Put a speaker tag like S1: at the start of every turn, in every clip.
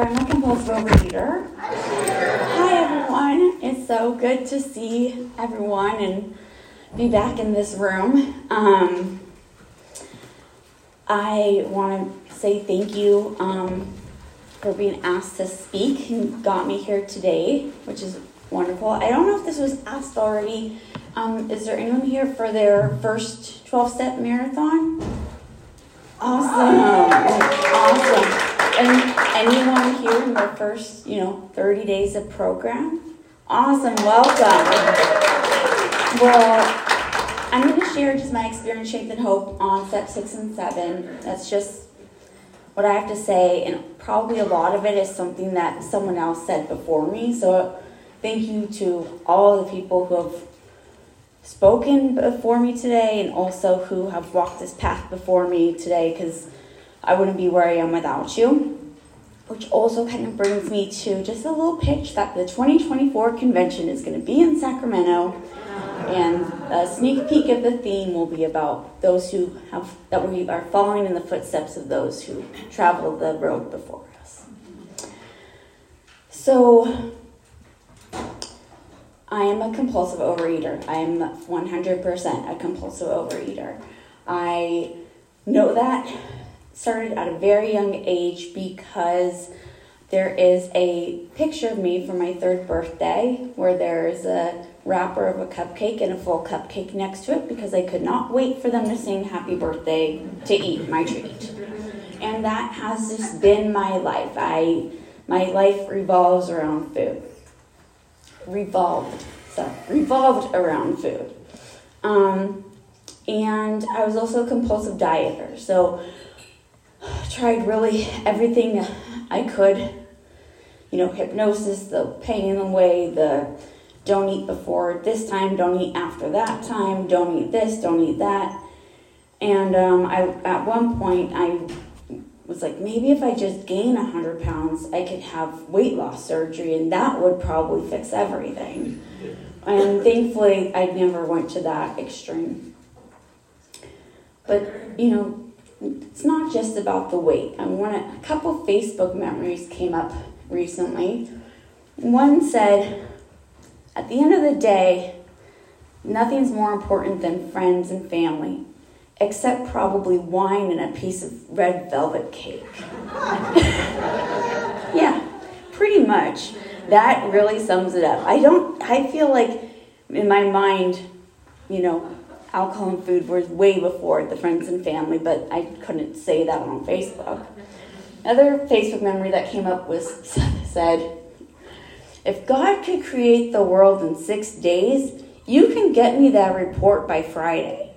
S1: I'm a compulsive overeater. Hi everyone. It's so good to see everyone and be back in this room. Um, I want to say thank you um, for being asked to speak and got me here today, which is wonderful. I don't know if this was asked already. Um, is there anyone here for their first 12 step marathon? Awesome. Awesome. And anyone here in their first, you know, 30 days of program? Awesome, welcome. Well, I'm going to share just my experience, strength, and hope on step six and seven. That's just what I have to say, and probably a lot of it is something that someone else said before me. So, thank you to all the people who have spoken before me today and also who have walked this path before me today because I wouldn't be where I am without you. Which also kind of brings me to just a little pitch that the 2024 convention is going to be in Sacramento. And a sneak peek of the theme will be about those who have, that we are following in the footsteps of those who traveled the road before us. So, I am a compulsive overeater. I am 100% a compulsive overeater. I know that started at a very young age because there is a picture of me for my third birthday where there is a wrapper of a cupcake and a full cupcake next to it because I could not wait for them to sing happy birthday to eat my treat. And that has just been my life. I my life revolves around food. Revolved, So revolved around food. Um, and I was also a compulsive dieter. So tried really everything I could. You know, hypnosis, the pain away, the don't eat before this time, don't eat after that time, don't eat this, don't eat that. And um, I, at one point, I was like, maybe if I just gain 100 pounds, I could have weight loss surgery, and that would probably fix everything. And thankfully, I never went to that extreme. But, you know, it's not just about the weight. I want a couple Facebook memories came up recently. One said, at the end of the day, nothing's more important than friends and family, except probably wine and a piece of red velvet cake. yeah, pretty much. That really sums it up. I don't, I feel like in my mind, you know, alcohol and food was way before the friends and family, but I couldn't say that on Facebook. Another Facebook memory that came up was said, if God could create the world in six days, you can get me that report by Friday.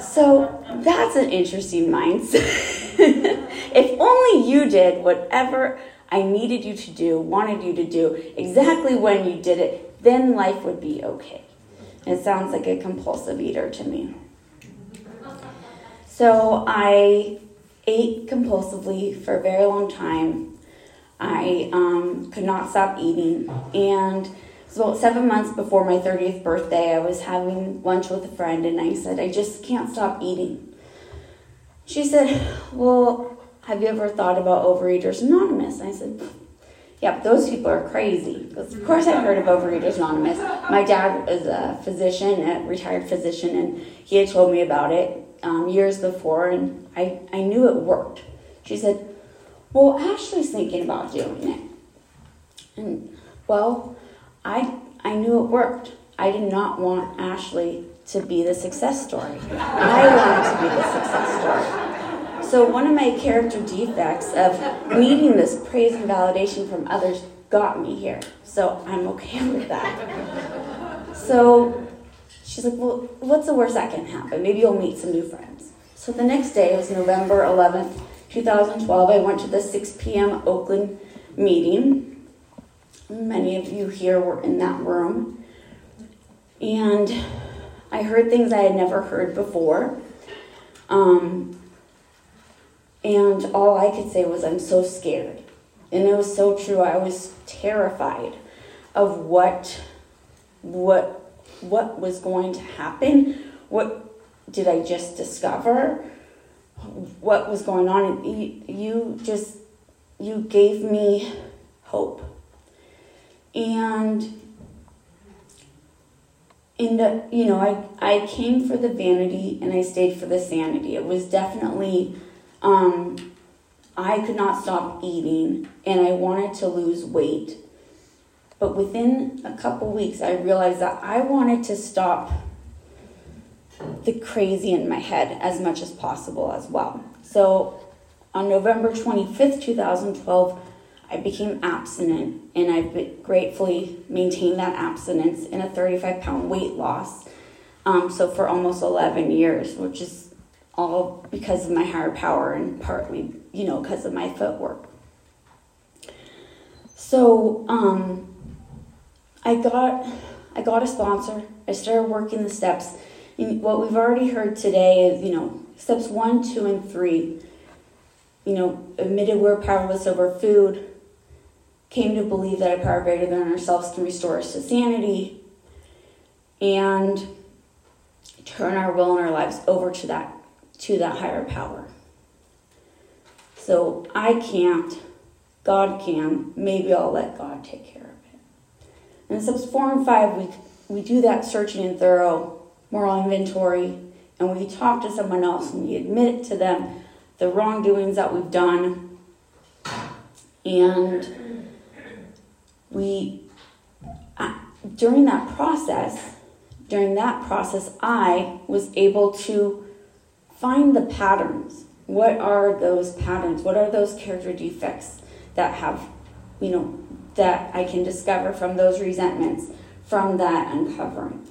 S1: So that's an interesting mindset. if only you did whatever I needed you to do, wanted you to do, exactly when you did it, then life would be okay. It sounds like a compulsive eater to me. So I ate compulsively for a very long time. I um, could not stop eating. And so about seven months before my 30th birthday, I was having lunch with a friend and I said, I just can't stop eating. She said, Well, have you ever thought about Overeaters Anonymous? I said, yeah, but those people are crazy. Of course I heard of Overeaters Anonymous. My dad is a physician, a retired physician, and he had told me about it um, years before, and I, I knew it worked. She said, well, Ashley's thinking about doing it. And, well, I, I knew it worked. I did not want Ashley to be the success story. I wanted to be the success story. So, one of my character defects of needing this praise and validation from others got me here. So, I'm okay with that. So, she's like, Well, what's the worst that can happen? Maybe you'll meet some new friends. So, the next day, was November 11th, 2012. I went to the 6 p.m. Oakland meeting. Many of you here were in that room. And I heard things I had never heard before. Um, and all I could say was, I'm so scared. And it was so true. I was terrified of what, what, what was going to happen. What did I just discover? What was going on? And you, just, you gave me hope. And in the, you know, I, I came for the vanity and I stayed for the sanity. It was definitely, um, I could not stop eating and I wanted to lose weight. But within a couple weeks, I realized that I wanted to stop the crazy in my head as much as possible as well. So on November 25th, 2012, I became abstinent and I've gratefully maintained that abstinence in a 35 pound weight loss. Um, so for almost 11 years, which is all because of my higher power and partly, you know, because of my footwork. So um, I got I got a sponsor. I started working the steps. And what we've already heard today is, you know, steps one, two, and three. You know, admitted we're powerless over food, came to believe that a power greater than ourselves can restore us to sanity and turn our will and our lives over to that to that higher power. So I can't, God can. Maybe I'll let God take care of it. And steps four and five, we we do that searching and thorough moral inventory, and we talk to someone else and we admit to them the wrongdoings that we've done, and we, during that process, during that process, I was able to find the patterns. What are those patterns? What are those character defects that have, you know, that I can discover from those resentments, from that uncovering?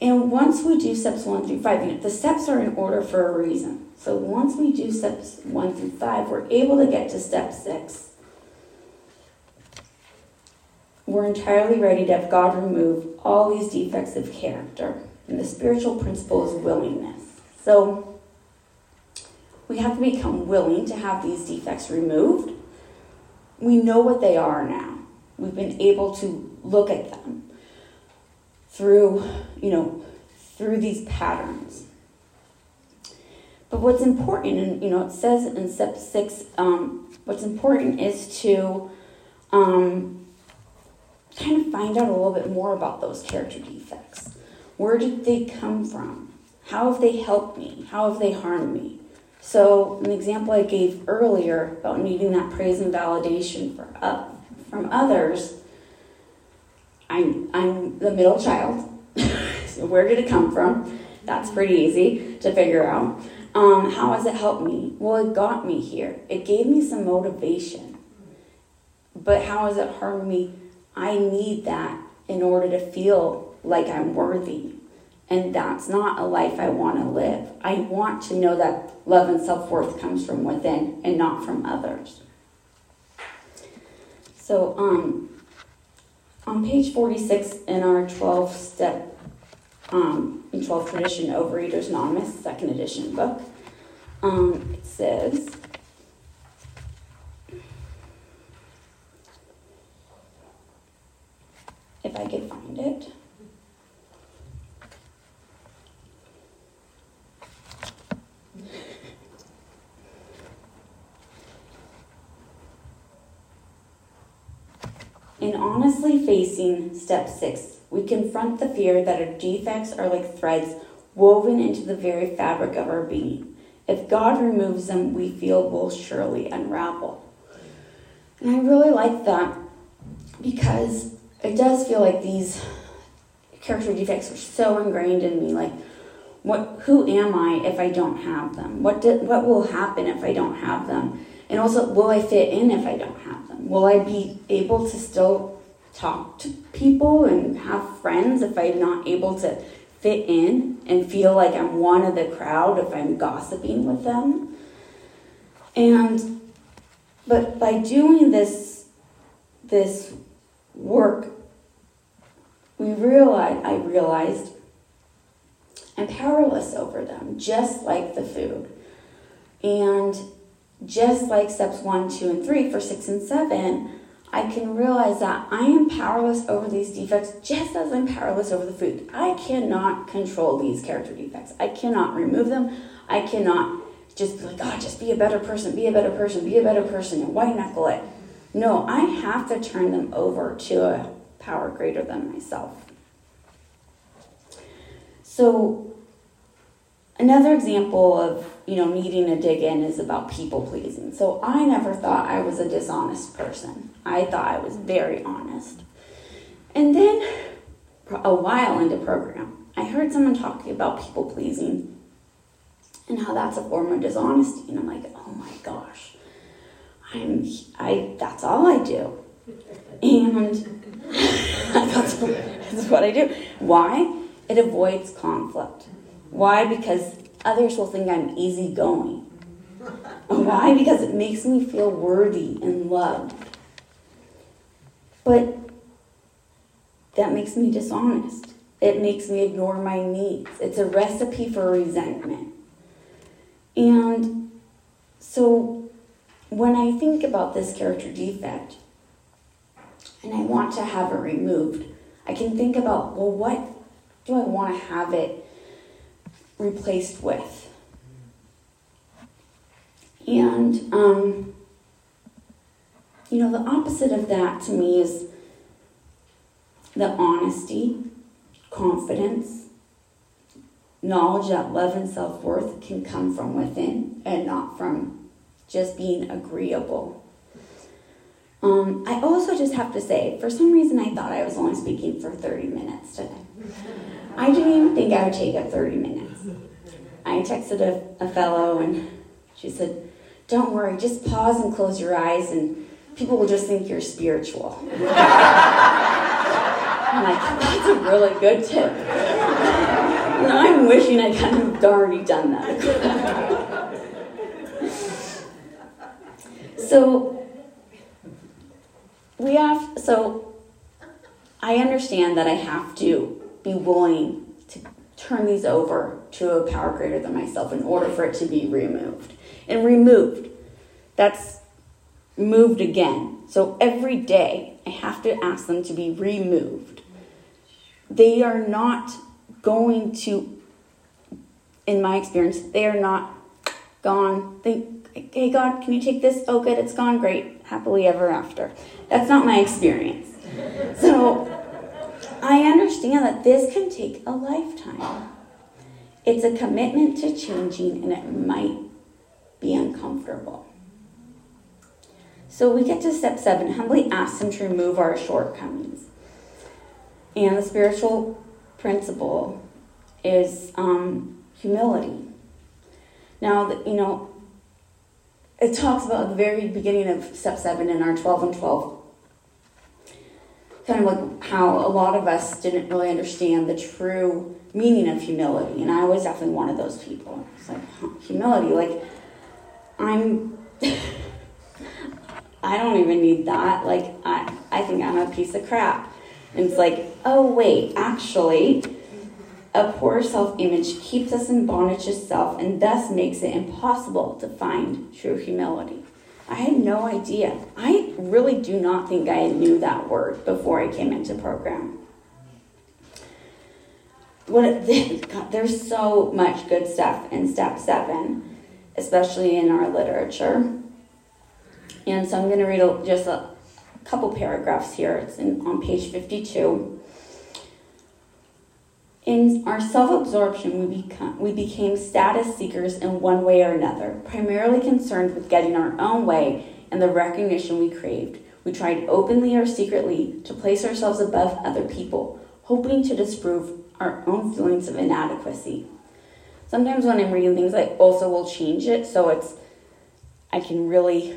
S1: And once we do steps one through five, you know, the steps are in order for a reason. So once we do steps one through five, we're able to get to step six we're entirely ready to have God remove all these defects of character. And the spiritual principle is willingness. So we have to become willing to have these defects removed. We know what they are now. We've been able to look at them through, you know, through these patterns. But what's important, and you know, it says in step six, um, what's important is to um, kind of find out a little bit more about those character defects. Where did they come from? How have they helped me? How have they harmed me? So, an example I gave earlier about needing that praise and validation for, uh, from others, I'm, I'm the middle child. so, where did it come from? That's pretty easy to figure out. Um, how has it helped me? Well, it got me here. It gave me some motivation. But how has it harmed me? I need that in order to feel like I'm worthy. And that's not a life I want to live. I want to know that love and self worth comes from within and not from others. So, um, on page 46 in our 12 step, um, 12 tradition Overeaters Anonymous, second edition book, um, it says, if I could find it. In honestly facing step six, we confront the fear that our defects are like threads woven into the very fabric of our being. If God removes them, we feel will surely unravel. And I really like that because it does feel like these character defects are so ingrained in me. Like, what? Who am I if I don't have them? What did, What will happen if I don't have them? And also, will I fit in if I don't have them? Will I be able to still talk to people and have friends if I'm not able to fit in and feel like I'm one of the crowd if I'm gossiping with them? And but by doing this this work, we realized, I realized I'm powerless over them, just like the food. And just like steps one, two, and three for six and seven, I can realize that I am powerless over these defects just as I'm powerless over the food. I cannot control these character defects. I cannot remove them. I cannot just be like, God, just be a better person, be a better person, be a better person, and white knuckle it. No, I have to turn them over to a power greater than myself. So, another example of you know needing to dig in is about people pleasing. So I never thought I was a dishonest person. I thought I was very honest. And then, a while into program, I heard someone talking about people pleasing and how that's a form of dishonesty, and I'm like, oh my gosh, I'm I that's all I do, and that's, that's what I do. Why? It avoids conflict. Why? Because others will think I'm easygoing. Why? Because it makes me feel worthy and loved. But that makes me dishonest. It makes me ignore my needs. It's a recipe for resentment. And so when I think about this character defect and I want to have it removed, I can think about, well, what do I want to have it replaced with? And, um, you know, the opposite of that to me is the honesty, confidence, knowledge that love and self worth can come from within and not from just being agreeable. Um, I also just have to say, for some reason, I thought I was only speaking for 30 minutes today. I didn't even think I would take up 30 minutes. Texted a, a fellow and she said, Don't worry, just pause and close your eyes, and people will just think you're spiritual. I'm like, That's a really good tip. And I'm wishing I'd kind of already done that. so, we have, so I understand that I have to be willing to turn these over to a power greater than myself in order for it to be removed. And removed, that's moved again. So every day I have to ask them to be removed. They are not going to, in my experience, they are not gone. Think, hey God, can you take this? Oh, good, it's gone. Great, happily ever after. That's not my experience. So I understand that this can take a lifetime. It's a commitment to changing, and it might be uncomfortable. So we get to step seven humbly ask Him to remove our shortcomings. And the spiritual principle is um, humility. Now, you know, it talks about the very beginning of step seven in our 12 and 12 kind of like how a lot of us didn't really understand the true meaning of humility. And I was definitely one of those people. It's like, humility, like, I'm, I don't even need that. Like, I, I think I'm a piece of crap. And it's like, oh, wait, actually, a poor self image keeps us in bondage to self and thus makes it impossible to find true humility. I had no idea. I really do not think I knew that word before I came into program. What God, there's so much good stuff in step seven, especially in our literature. And so I'm going to read just a couple paragraphs here. It's in, on page 52. In our self absorption, we, we became status seekers in one way or another, primarily concerned with getting our own way and the recognition we craved. We tried openly or secretly to place ourselves above other people, hoping to disprove our own feelings of inadequacy. Sometimes when I'm reading things, I also will change it so it's I can really,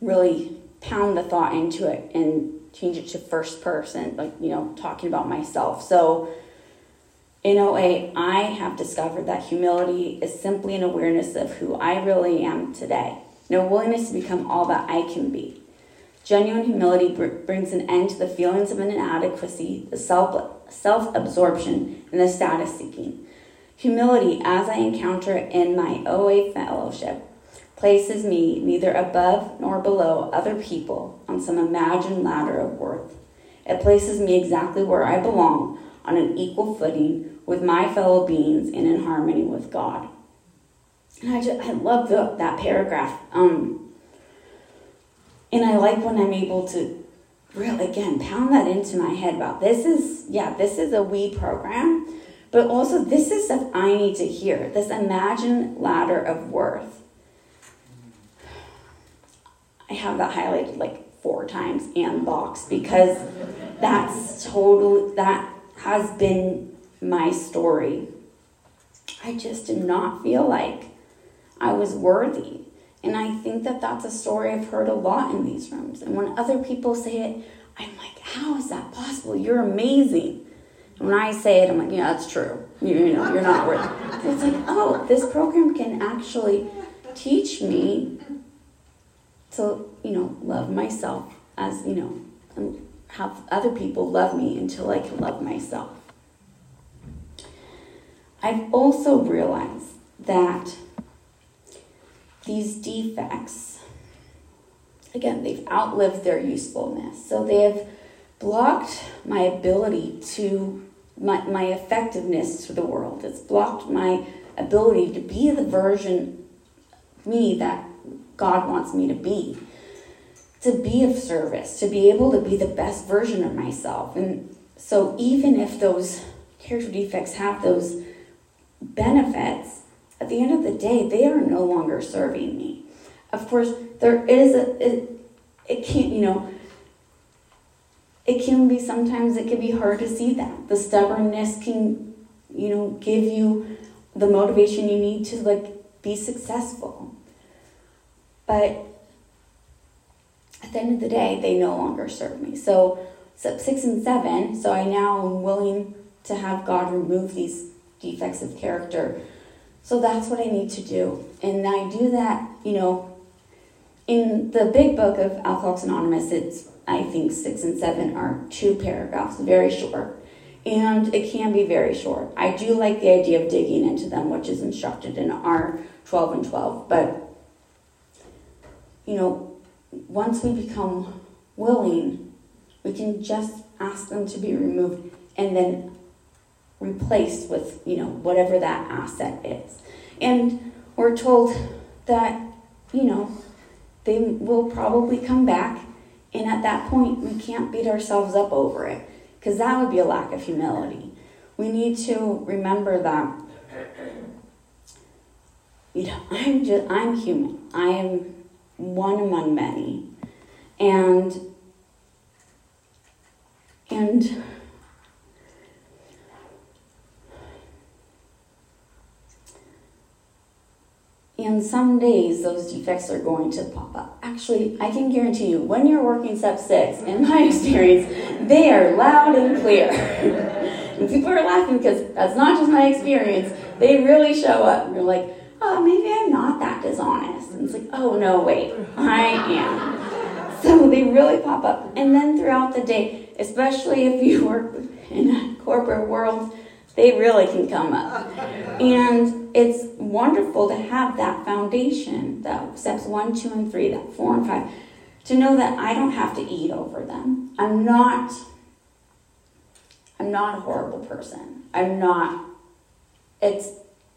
S1: really pound the thought into it and change it to first person, like, you know, talking about myself. So, in OA, I have discovered that humility is simply an awareness of who I really am today, no willingness to become all that I can be. Genuine humility br- brings an end to the feelings of inadequacy, the self self absorption, and the status seeking. Humility, as I encounter it in my OA fellowship, places me neither above nor below other people on some imagined ladder of worth. It places me exactly where I belong, on an equal footing with my fellow beings and in harmony with God. And I just, I love the, that paragraph. Um, and I like when I'm able to really, again, pound that into my head about this is, yeah, this is a we program, but also this is stuff I need to hear. This imagine ladder of worth. I have that highlighted like four times and box because that's totally, that has been my story. I just did not feel like I was worthy. And I think that that's a story I've heard a lot in these rooms. And when other people say it, I'm like, how is that possible? You're amazing. And when I say it, I'm like, yeah, that's true. You, you know, you're not worthy. It's like, oh, this program can actually teach me to, you know, love myself as, you know, and have other people love me until I can love myself. I've also realized that these defects, again, they've outlived their usefulness. So they have blocked my ability to, my, my effectiveness to the world. It's blocked my ability to be the version me that God wants me to be. To be of service, to be able to be the best version of myself. And so even if those character defects have those benefits, at the end of the day, they are no longer serving me. Of course, there is a, it, it can't, you know, it can be sometimes it can be hard to see that. The stubbornness can, you know, give you the motivation you need to like be successful. But at the end of the day, they no longer serve me. So, so six and seven, so I now am willing to have God remove these defects of character so that's what I need to do. And I do that, you know, in the big book of Alcoholics Anonymous, it's, I think, six and seven are two paragraphs, very short. And it can be very short. I do like the idea of digging into them, which is instructed in our 12 and 12. But, you know, once we become willing, we can just ask them to be removed and then replaced with, you know, whatever that asset is. And we're told that, you know, they will probably come back, and at that point, we can't beat ourselves up over it because that would be a lack of humility. We need to remember that, you know, I'm just, I'm human. I am one among many. And, and, And some days those defects are going to pop up. Actually, I can guarantee you, when you're working step six, in my experience, they are loud and clear. and people are laughing because that's not just my experience. They really show up. And You're like, oh, maybe I'm not that dishonest. And it's like, oh, no, wait, I am. So they really pop up. And then throughout the day, especially if you work in a corporate world, they really can come up. And it's wonderful to have that foundation, that steps one, two, and three, that four and five, to know that I don't have to eat over them. I'm not I'm not a horrible person. I'm not it's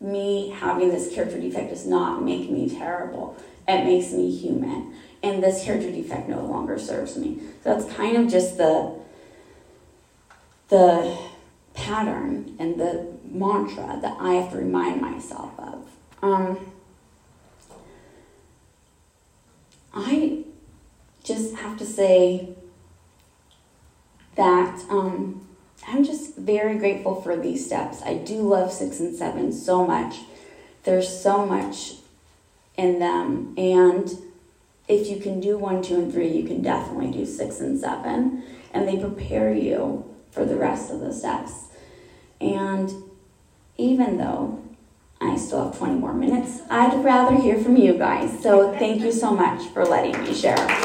S1: me having this character defect does not make me terrible. It makes me human. And this character defect no longer serves me. So that's kind of just the the pattern and the mantra that I have to remind myself of. Um, I just have to say that um, I'm just very grateful for these steps. I do love six and seven so much. There's so much in them. And if you can do one, two, and three, you can definitely do six and seven. And they prepare you for the rest of the steps. And even though I still have 20 more minutes, I'd rather hear from you guys. So thank you so much for letting me share.